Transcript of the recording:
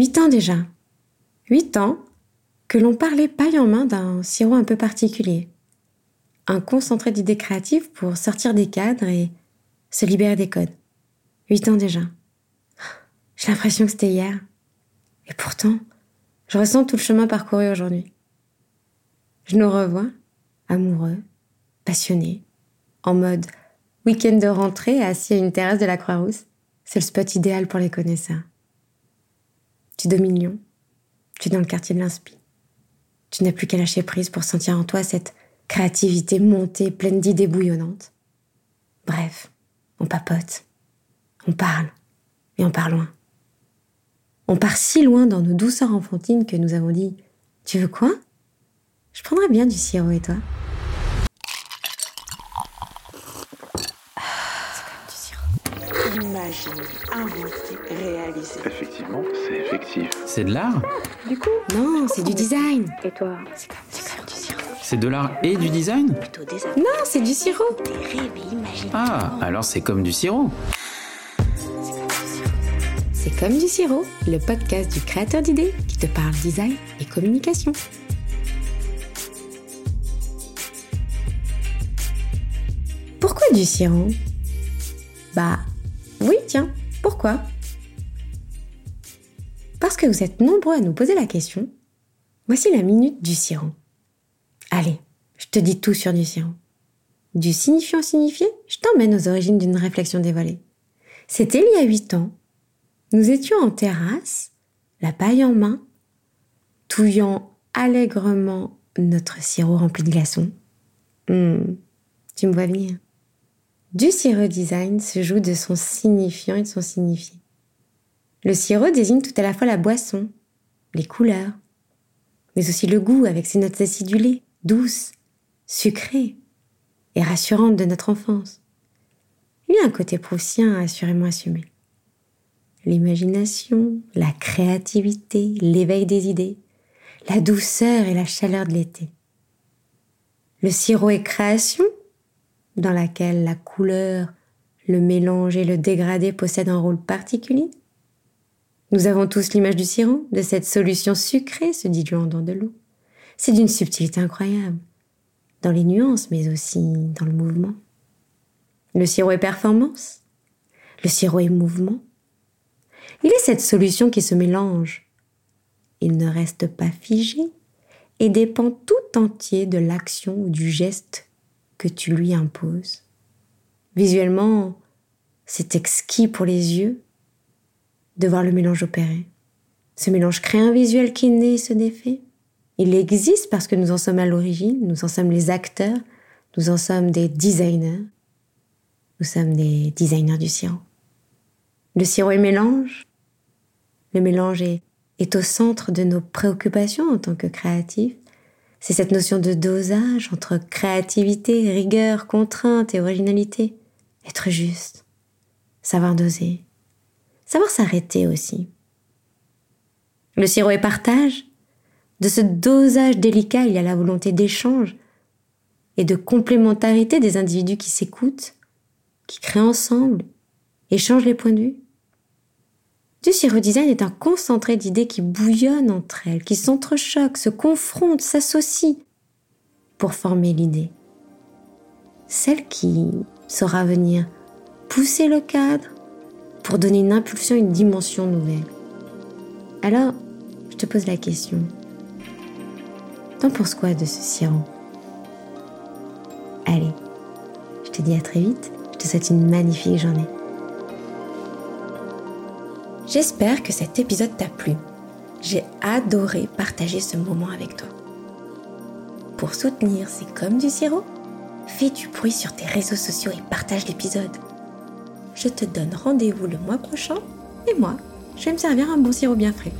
Huit ans déjà. Huit ans que l'on parlait paille en main d'un sirop un peu particulier. Un concentré d'idées créatives pour sortir des cadres et se libérer des codes. Huit ans déjà. J'ai l'impression que c'était hier. Et pourtant, je ressens tout le chemin parcouru aujourd'hui. Je nous revois, amoureux, passionnés, en mode week-end de rentrée assis à une terrasse de la Croix-Rousse. C'est le spot idéal pour les connaisseurs. Tu domines Lyon. Tu es dans le quartier de l'Inspi. Tu n'as plus qu'à lâcher prise pour sentir en toi cette créativité montée, pleine d'idées bouillonnantes. Bref, on papote, on parle, et on part loin. On part si loin dans nos douceurs enfantines que nous avons dit Tu veux quoi? Je prendrais bien du sirop et toi? Imaginer, inventer, réaliser. Effectivement, c'est effectif. C'est de l'art Du coup Non, c'est du design. Et toi C'est comme, du sirop. C'est de l'art et du design Plutôt des Non, c'est du sirop. des rêves. Ah, alors c'est comme du sirop. C'est comme du sirop, le podcast du créateur d'idées qui te parle design et communication. Pourquoi du sirop? Bah, oui, tiens, pourquoi? Parce que vous êtes nombreux à nous poser la question. Voici la minute du sirop. Allez, je te dis tout sur du sirop. Du signifiant signifié, je t'emmène aux origines d'une réflexion dévoilée. C'était il y a huit ans. Nous étions en terrasse, la paille en main, touillant allègrement notre sirop rempli de glaçons. Hmm, tu me vois venir. Du sirop design se joue de son signifiant et de son signifié. Le sirop désigne tout à la fois la boisson, les couleurs, mais aussi le goût avec ses notes acidulées, douces, sucrées et rassurantes de notre enfance. Il y a un côté proustien assurément assumé. L'imagination, la créativité, l'éveil des idées, la douceur et la chaleur de l'été. Le sirop est création, dans laquelle la couleur, le mélange et le dégradé possèdent un rôle particulier? Nous avons tous l'image du sirop, de cette solution sucrée se diluant dans de l'eau. C'est d'une subtilité incroyable, dans les nuances, mais aussi dans le mouvement. Le sirop est performance, le sirop est mouvement. Il est cette solution qui se mélange. Il ne reste pas figé et dépend tout entier de l'action ou du geste que tu lui imposes. Visuellement, c'est exquis pour les yeux de voir le mélange opérer. Ce mélange crée un visuel qui naît et se défait. Il existe parce que nous en sommes à l'origine, nous en sommes les acteurs, nous en sommes des designers. Nous sommes des designers du sirop. Le sirop est mélange. Le mélange est, est au centre de nos préoccupations en tant que créatifs. C'est cette notion de dosage entre créativité, rigueur, contrainte et originalité. Être juste. Savoir doser. Savoir s'arrêter aussi. Le sirop est partage. De ce dosage délicat, il y a la volonté d'échange et de complémentarité des individus qui s'écoutent, qui créent ensemble, échangent les points de vue. Du design est un concentré d'idées qui bouillonnent entre elles, qui s'entrechoquent, se confrontent, s'associent pour former l'idée. Celle qui saura venir pousser le cadre pour donner une impulsion, une dimension nouvelle. Alors, je te pose la question. T'en penses quoi de ce sirop Allez, je te dis à très vite. Je te souhaite une magnifique journée. J'espère que cet épisode t'a plu. J'ai adoré partager ce moment avec toi. Pour soutenir C'est comme du sirop, fais du bruit sur tes réseaux sociaux et partage l'épisode. Je te donne rendez-vous le mois prochain et moi, je vais me servir un bon sirop bien frais.